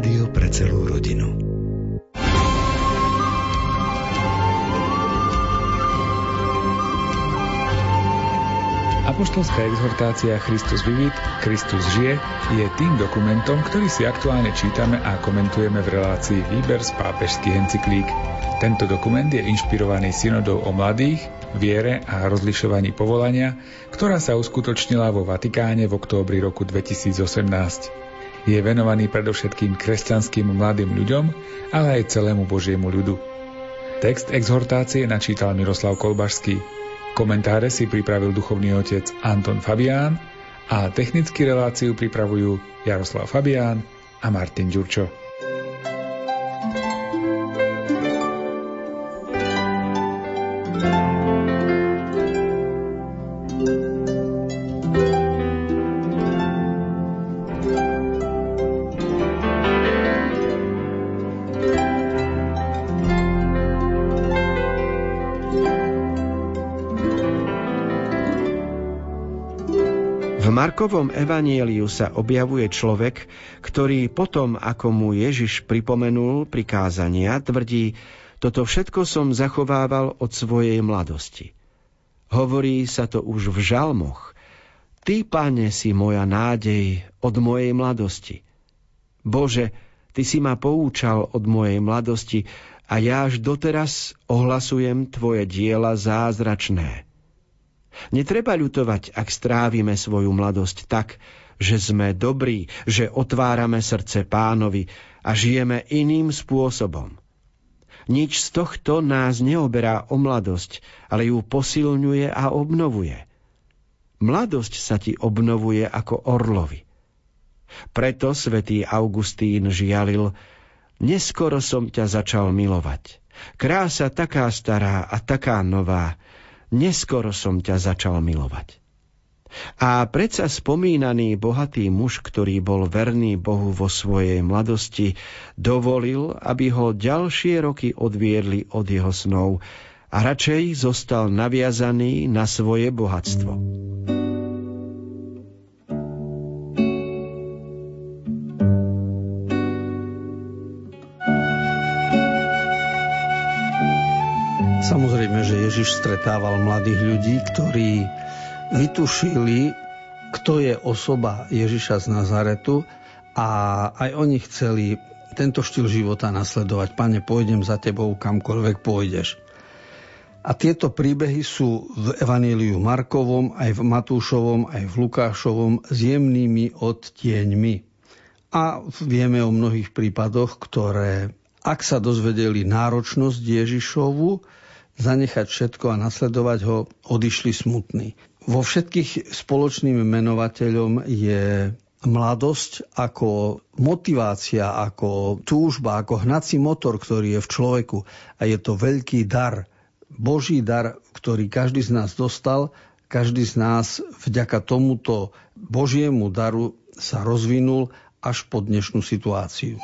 Rádio pre celú rodinu. Apoštolská exhortácia Christus vivit, Kristus žije je tým dokumentom, ktorý si aktuálne čítame a komentujeme v relácii Výber z pápežských encyklík. Tento dokument je inšpirovaný synodou o mladých, viere a rozlišovaní povolania, ktorá sa uskutočnila vo Vatikáne v októbri roku 2018. Je venovaný predovšetkým kresťanským mladým ľuďom, ale aj celému Božiemu ľudu. Text exhortácie načítal Miroslav Kolbašský. Komentáre si pripravil duchovný otec Anton Fabián a technický reláciu pripravujú Jaroslav Fabián a Martin Ďurčo. Markovom evanieliu sa objavuje človek, ktorý potom, ako mu Ježiš pripomenul prikázania, tvrdí, toto všetko som zachovával od svojej mladosti. Hovorí sa to už v žalmoch. Ty, pane, si moja nádej od mojej mladosti. Bože, Ty si ma poučal od mojej mladosti a ja až doteraz ohlasujem Tvoje diela zázračné. Netreba ľutovať, ak strávime svoju mladosť tak, že sme dobrí, že otvárame srdce pánovi a žijeme iným spôsobom. Nič z tohto nás neoberá o mladosť, ale ju posilňuje a obnovuje. Mladosť sa ti obnovuje ako orlovi. Preto svätý Augustín žialil, neskoro som ťa začal milovať. Krása taká stará a taká nová, neskoro som ťa začal milovať. A predsa spomínaný bohatý muž, ktorý bol verný Bohu vo svojej mladosti, dovolil, aby ho ďalšie roky odviedli od jeho snov a radšej zostal naviazaný na svoje bohatstvo. Ježiš stretával mladých ľudí, ktorí vytušili, kto je osoba Ježiša z Nazaretu a aj oni chceli tento štýl života nasledovať. Pane, pôjdem za tebou kamkoľvek pôjdeš. A tieto príbehy sú v Evaníliu Markovom, aj v Matúšovom, aj v Lukášovom s jemnými odtieňmi. A vieme o mnohých prípadoch, ktoré, ak sa dozvedeli náročnosť Ježišovu, zanechať všetko a nasledovať ho, odišli smutní. Vo všetkých spoločným menovateľom je mladosť ako motivácia, ako túžba, ako hnací motor, ktorý je v človeku. A je to veľký dar, Boží dar, ktorý každý z nás dostal. Každý z nás vďaka tomuto Božiemu daru sa rozvinul až po dnešnú situáciu.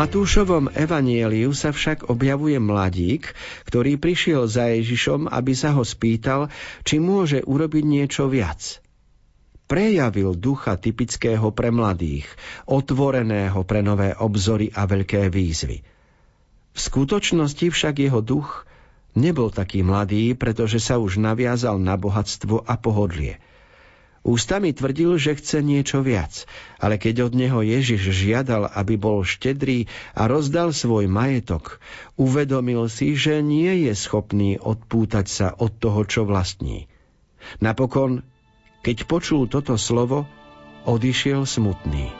Matúšovom evanieliu sa však objavuje mladík, ktorý prišiel za Ježišom, aby sa ho spýtal, či môže urobiť niečo viac. Prejavil ducha typického pre mladých, otvoreného pre nové obzory a veľké výzvy. V skutočnosti však jeho duch nebol taký mladý, pretože sa už naviazal na bohatstvo a pohodlie – Ústami tvrdil, že chce niečo viac, ale keď od neho Ježiš žiadal, aby bol štedrý a rozdal svoj majetok, uvedomil si, že nie je schopný odpútať sa od toho, čo vlastní. Napokon, keď počul toto slovo, odišiel smutný.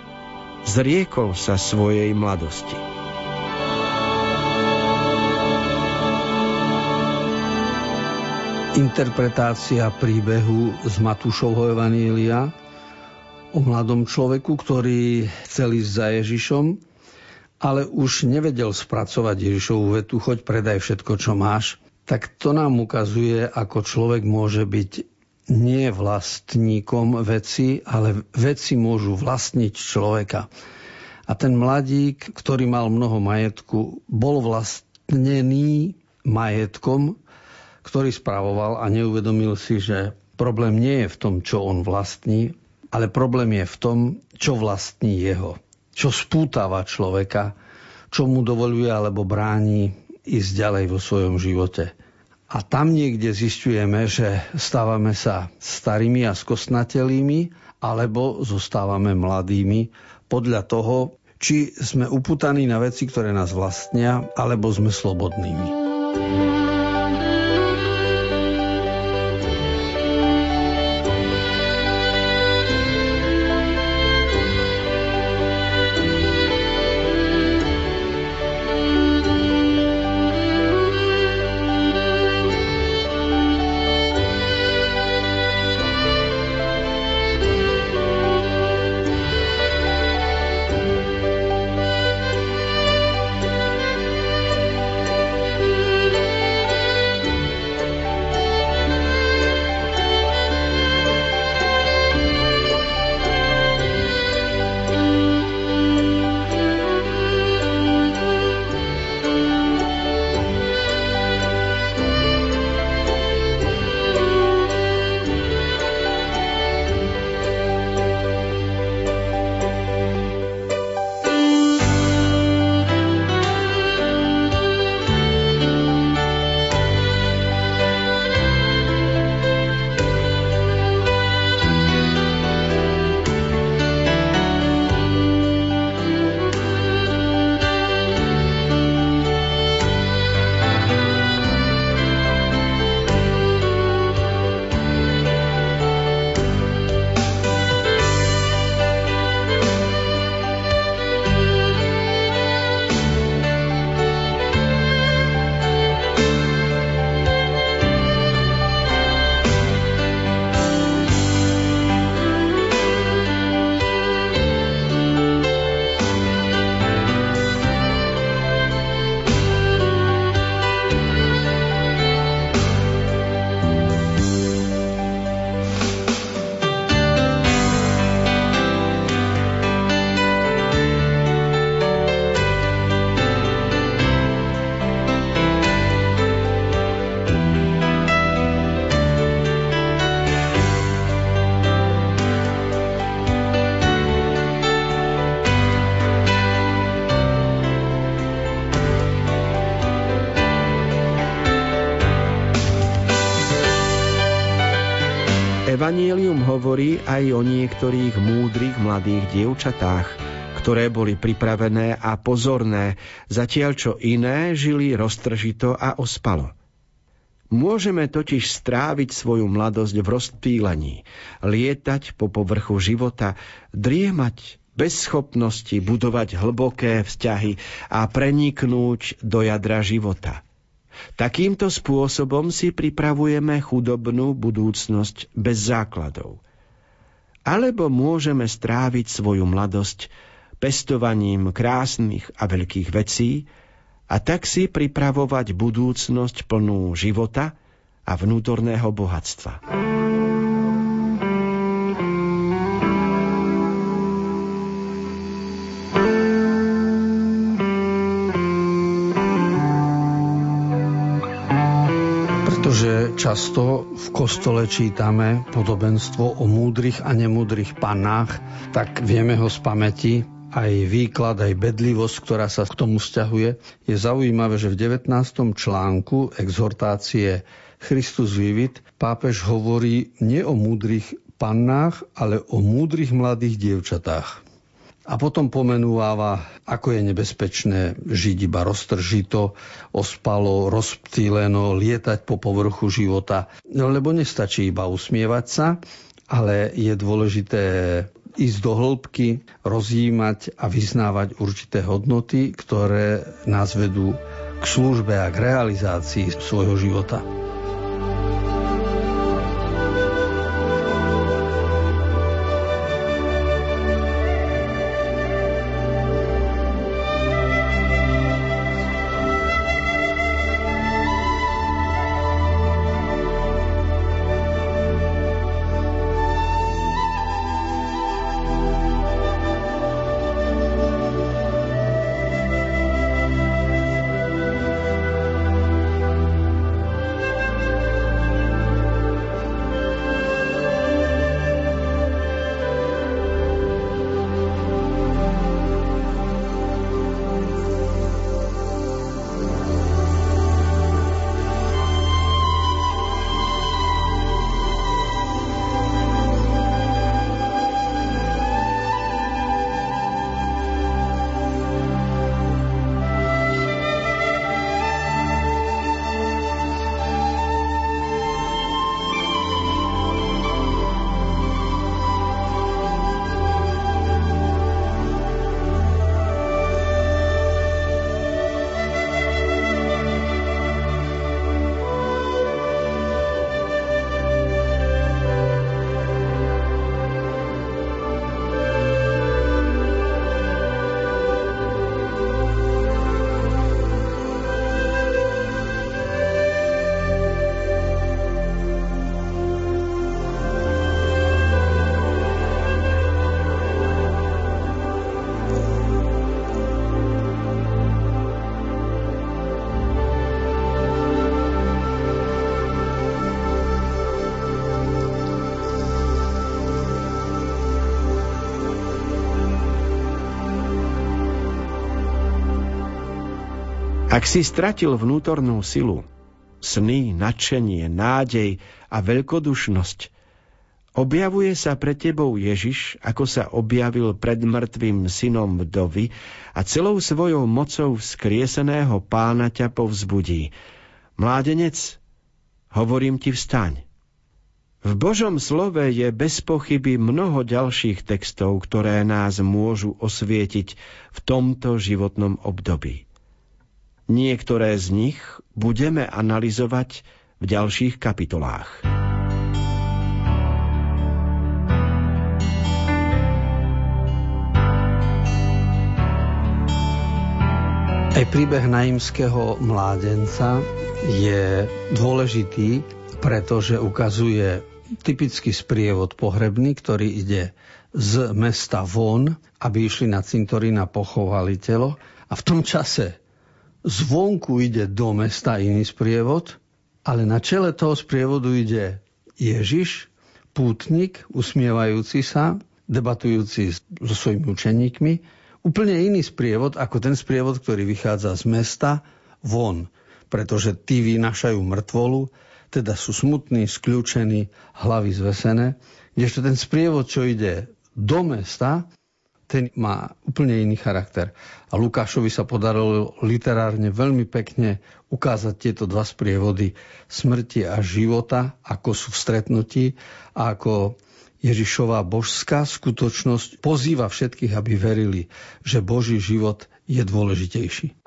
Zriekol sa svojej mladosti. Interpretácia príbehu z Matúšovho Evanília o mladom človeku, ktorý chcel ísť za Ježišom, ale už nevedel spracovať Ježišovú vetu, choď predaj všetko, čo máš, tak to nám ukazuje, ako človek môže byť nie vlastníkom veci, ale veci môžu vlastniť človeka. A ten mladík, ktorý mal mnoho majetku, bol vlastnený majetkom, ktorý spravoval a neuvedomil si, že problém nie je v tom, čo on vlastní, ale problém je v tom, čo vlastní jeho. Čo spútava človeka, čo mu dovoluje alebo bráni ísť ďalej vo svojom živote. A tam niekde zistujeme, že stávame sa starými a skosnatelými, alebo zostávame mladými podľa toho, či sme uputaní na veci, ktoré nás vlastnia, alebo sme slobodnými. Evangelium hovorí aj o niektorých múdrych mladých dievčatách, ktoré boli pripravené a pozorné, zatiaľ čo iné žili roztržito a ospalo. Môžeme totiž stráviť svoju mladosť v rozptýlení, lietať po povrchu života, driemať bez schopnosti budovať hlboké vzťahy a preniknúť do jadra života – Takýmto spôsobom si pripravujeme chudobnú budúcnosť bez základov. Alebo môžeme stráviť svoju mladosť pestovaním krásnych a veľkých vecí a tak si pripravovať budúcnosť plnú života a vnútorného bohatstva. Často v kostole čítame podobenstvo o múdrych a nemúdrych pannách, tak vieme ho z pamäti, aj výklad, aj bedlivosť, ktorá sa k tomu vzťahuje. Je zaujímavé, že v 19. článku exhortácie Christus Vivit pápež hovorí nie o múdrych pannách, ale o múdrych mladých dievčatách. A potom pomenúváva, ako je nebezpečné žiť iba roztržito, ospalo, rozptýleno, lietať po povrchu života. Lebo nestačí iba usmievať sa, ale je dôležité ísť do hĺbky, rozjímať a vyznávať určité hodnoty, ktoré nás vedú k službe a k realizácii svojho života. Ak si stratil vnútornú silu, sny, nadšenie, nádej a veľkodušnosť, objavuje sa pred tebou Ježiš, ako sa objavil pred mŕtvým synom vdovy a celou svojou mocou vzkrieseného pána ťa povzbudí. Mládenec, hovorím ti vstaň. V Božom slove je bez pochyby mnoho ďalších textov, ktoré nás môžu osvietiť v tomto životnom období. Niektoré z nich budeme analyzovať v ďalších kapitolách. Aj príbeh naimského mládenca je dôležitý, pretože ukazuje typický sprievod pohrebný, ktorý ide z mesta von, aby išli na cintorín a pochovali telo. A v tom čase zvonku ide do mesta iný sprievod, ale na čele toho sprievodu ide Ježiš, pútnik, usmievajúci sa, debatujúci so svojimi učeníkmi, úplne iný sprievod ako ten sprievod, ktorý vychádza z mesta von, pretože tí vynašajú mŕtvolu, teda sú smutní, skľúčení, hlavy zvesené, kdežto ten sprievod, čo ide do mesta, ten má úplne iný charakter. A Lukášovi sa podarilo literárne veľmi pekne ukázať tieto dva sprievody smrti a života, ako sú v stretnutí a ako Ježišová božská skutočnosť pozýva všetkých, aby verili, že Boží život je dôležitejší.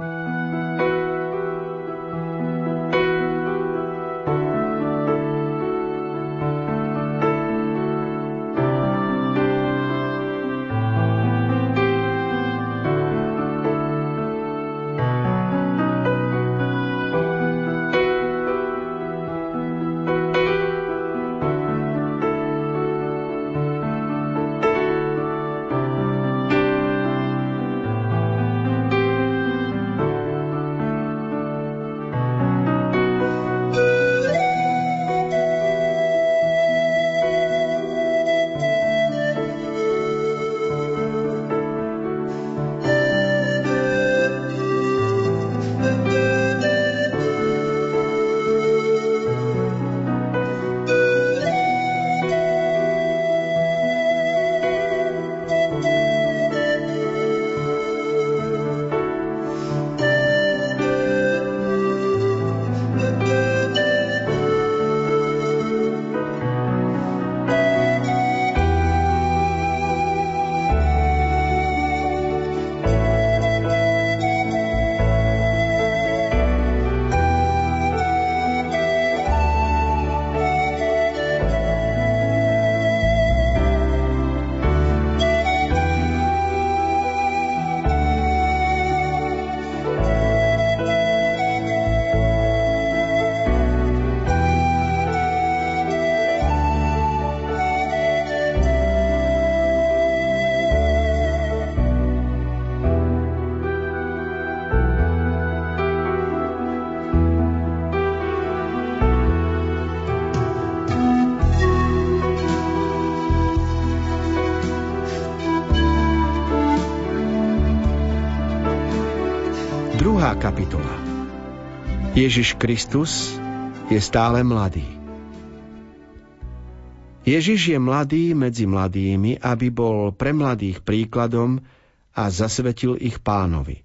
Kapitola Ježiš Kristus je stále mladý. Ježiš je mladý medzi mladými, aby bol pre mladých príkladom a zasvetil ich pánovi.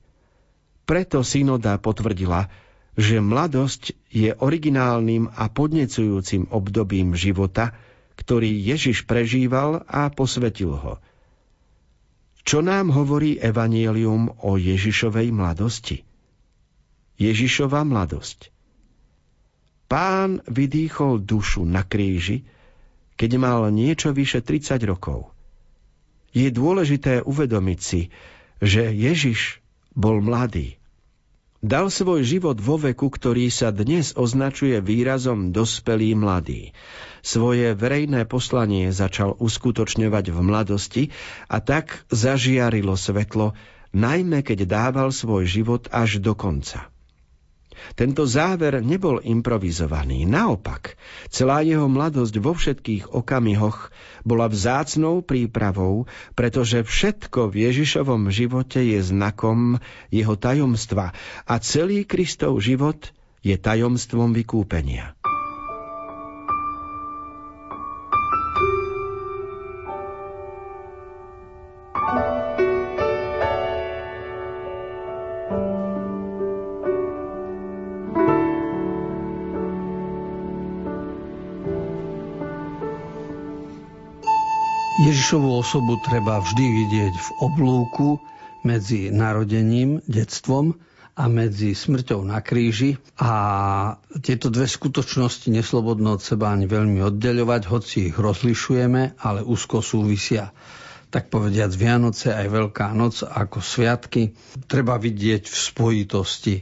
Preto synoda potvrdila, že mladosť je originálnym a podnecujúcim obdobím života, ktorý Ježiš prežíval a posvetil ho. Čo nám hovorí evanielium o Ježišovej mladosti? Ježišova mladosť. Pán vydýchol dušu na kríži, keď mal niečo vyše 30 rokov. Je dôležité uvedomiť si, že Ježiš bol mladý. Dal svoj život vo veku, ktorý sa dnes označuje výrazom dospelý mladý. Svoje verejné poslanie začal uskutočňovať v mladosti a tak zažiarilo svetlo, najmä keď dával svoj život až do konca. Tento záver nebol improvizovaný. Naopak, celá jeho mladosť vo všetkých okamihoch bola vzácnou prípravou, pretože všetko v Ježišovom živote je znakom jeho tajomstva a celý Kristov život je tajomstvom vykúpenia. Ježišovú osobu treba vždy vidieť v oblúku medzi narodením, detstvom a medzi smrťou na kríži a tieto dve skutočnosti neslobodno od seba ani veľmi oddeľovať, hoci ich rozlišujeme, ale úzko súvisia. Tak povediať Vianoce aj Veľká noc ako sviatky treba vidieť v spojitosti.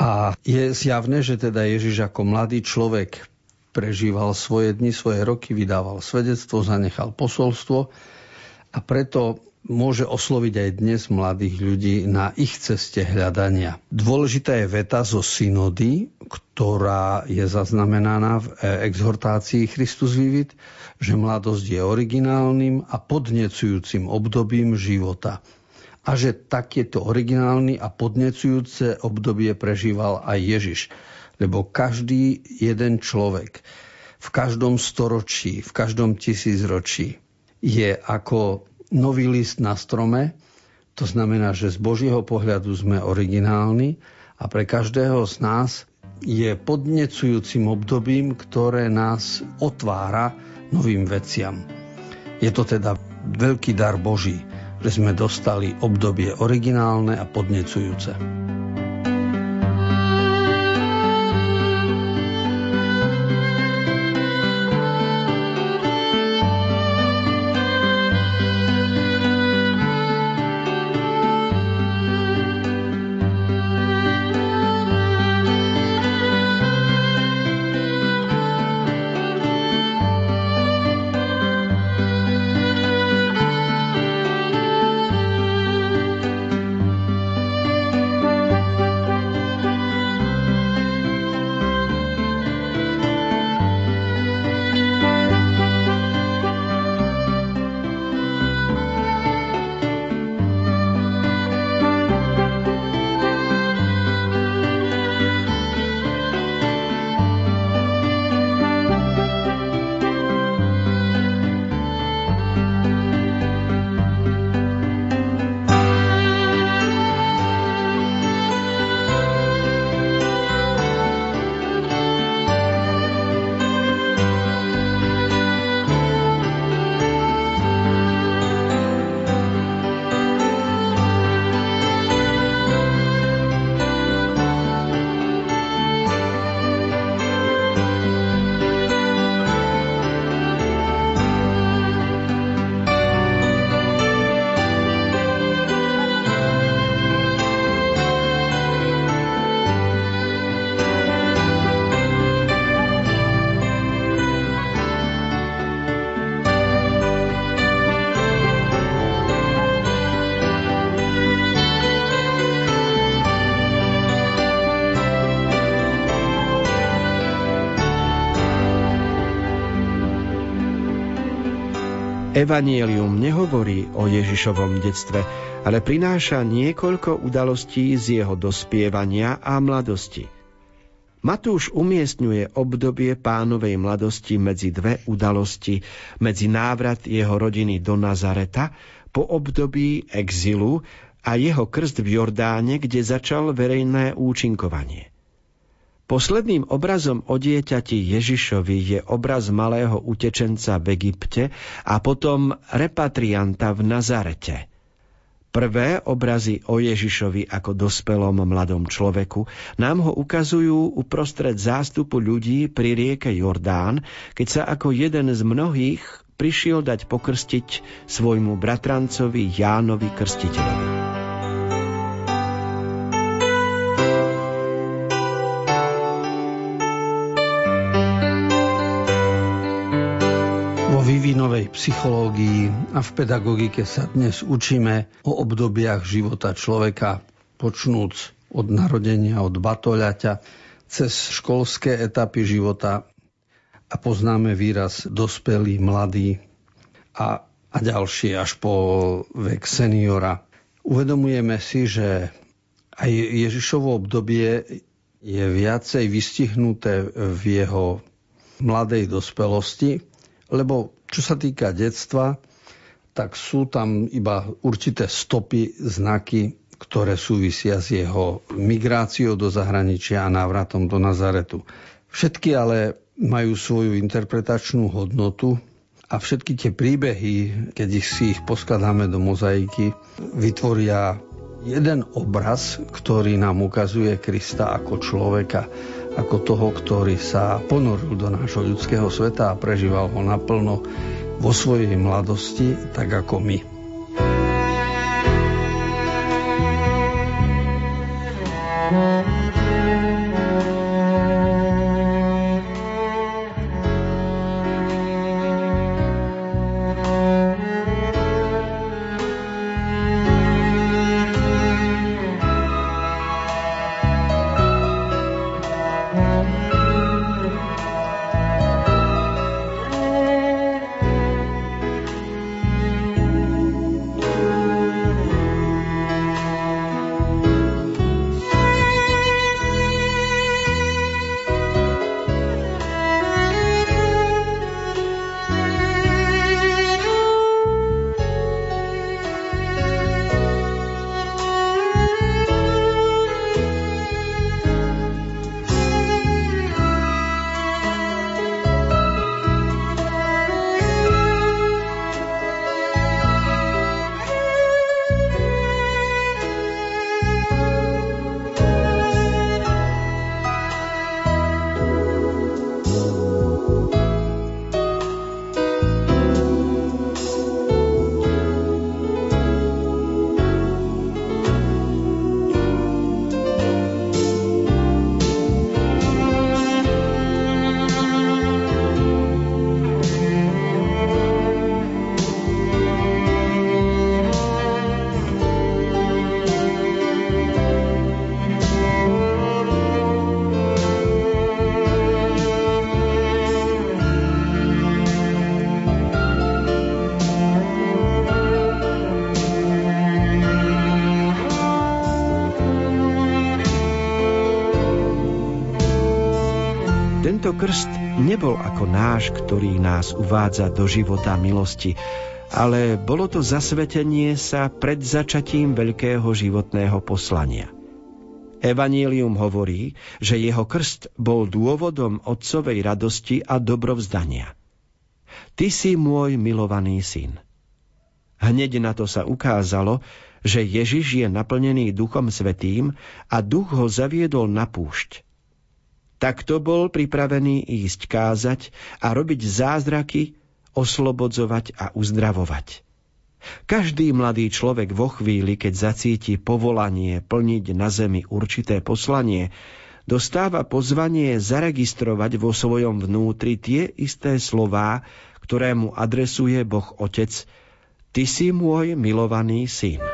A je zjavné, že teda Ježiš ako mladý človek prežíval svoje dni, svoje roky, vydával svedectvo, zanechal posolstvo a preto môže osloviť aj dnes mladých ľudí na ich ceste hľadania. Dôležitá je veta zo synody, ktorá je zaznamenaná v exhortácii Christus Vivit, že mladosť je originálnym a podnecujúcim obdobím života a že takéto originálny a podnecujúce obdobie prežíval aj Ježiš lebo každý jeden človek v každom storočí, v každom tisícročí je ako nový list na strome, to znamená, že z Božieho pohľadu sme originálni a pre každého z nás je podnecujúcim obdobím, ktoré nás otvára novým veciam. Je to teda veľký dar Boží, že sme dostali obdobie originálne a podnecujúce. Evangelium nehovorí o Ježišovom detstve, ale prináša niekoľko udalostí z jeho dospievania a mladosti. Matúš umiestňuje obdobie pánovej mladosti medzi dve udalosti, medzi návrat jeho rodiny do Nazareta po období exilu a jeho krst v Jordáne, kde začal verejné účinkovanie. Posledným obrazom o dieťati Ježišovi je obraz malého utečenca v Egypte a potom repatrianta v Nazarete. Prvé obrazy o Ježišovi ako dospelom mladom človeku nám ho ukazujú uprostred zástupu ľudí pri rieke Jordán, keď sa ako jeden z mnohých prišiel dať pokrstiť svojmu bratrancovi Jánovi Krstiteľovi. Vývinovej psychológii a v pedagogike sa dnes učíme o obdobiach života človeka, počnúc od narodenia, od batoľaťa, cez školské etapy života a poznáme výraz dospelý, mladý a, a ďalšie až po vek seniora. Uvedomujeme si, že aj Ježišovo obdobie je viacej vystihnuté v jeho mladej dospelosti, lebo čo sa týka detstva, tak sú tam iba určité stopy, znaky, ktoré súvisia s jeho migráciou do zahraničia a návratom do Nazaretu. Všetky ale majú svoju interpretačnú hodnotu a všetky tie príbehy, keď ich si ich poskladáme do mozaiky, vytvoria jeden obraz, ktorý nám ukazuje Krista ako človeka, ako toho, ktorý sa ponoril do nášho ľudského sveta a prežíval ho naplno vo svojej mladosti, tak ako my. Tento krst nebol ako náš, ktorý nás uvádza do života milosti, ale bolo to zasvetenie sa pred začatím veľkého životného poslania. Evangelium hovorí, že jeho krst bol dôvodom otcovej radosti a dobrovzdania. Ty si môj milovaný syn. Hneď na to sa ukázalo, že Ježiš je naplnený Duchom Svetým a Duch ho zaviedol na púšť, Takto bol pripravený ísť kázať a robiť zázraky, oslobodzovať a uzdravovať. Každý mladý človek vo chvíli, keď zacíti povolanie plniť na zemi určité poslanie, dostáva pozvanie zaregistrovať vo svojom vnútri tie isté slová, ktoré mu adresuje Boh Otec Ty si môj milovaný syn.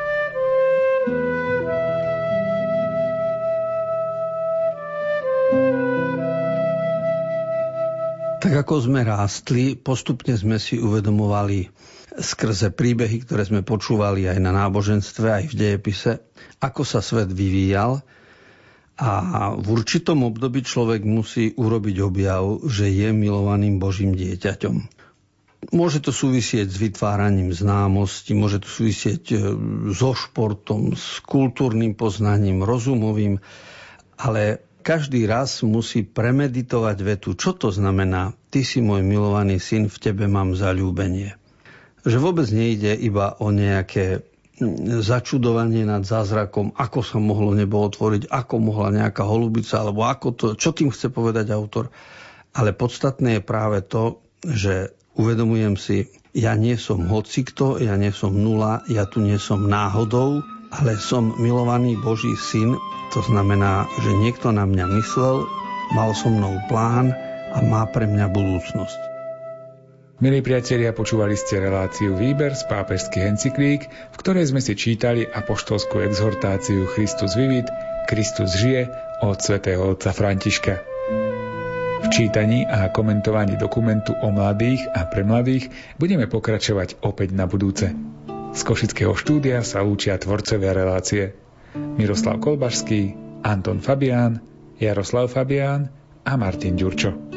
Ako sme rástli, postupne sme si uvedomovali skrze príbehy, ktoré sme počúvali aj na náboženstve, aj v dejepise, ako sa svet vyvíjal a v určitom období človek musí urobiť objav, že je milovaným Božím dieťaťom. Môže to súvisieť s vytváraním známosti, môže to súvisieť e, so športom, s kultúrnym poznaním, rozumovým, ale každý raz musí premeditovať vetu, čo to znamená, ty si môj milovaný syn, v tebe mám zalúbenie. Že vôbec nejde iba o nejaké začudovanie nad zázrakom, ako sa mohlo nebo otvoriť, ako mohla nejaká holubica, alebo ako to, čo tým chce povedať autor. Ale podstatné je práve to, že uvedomujem si, ja nie som hocikto, ja nie som nula, ja tu nie som náhodou, ale som milovaný Boží syn. To znamená, že niekto na mňa myslel, mal so mnou plán a má pre mňa budúcnosť. Milí priatelia, počúvali ste reláciu Výber z pápežských encyklík, v ktorej sme si čítali apoštolskú exhortáciu Christus vivit, Kristus žije od svätého otca Františka. V čítaní a komentovaní dokumentu o mladých a pre mladých budeme pokračovať opäť na budúce. Z Košického štúdia sa lúčia tvorcovia relácie Miroslav Kolbašský, Anton Fabián, Jaroslav Fabián a Martin Ďurčo.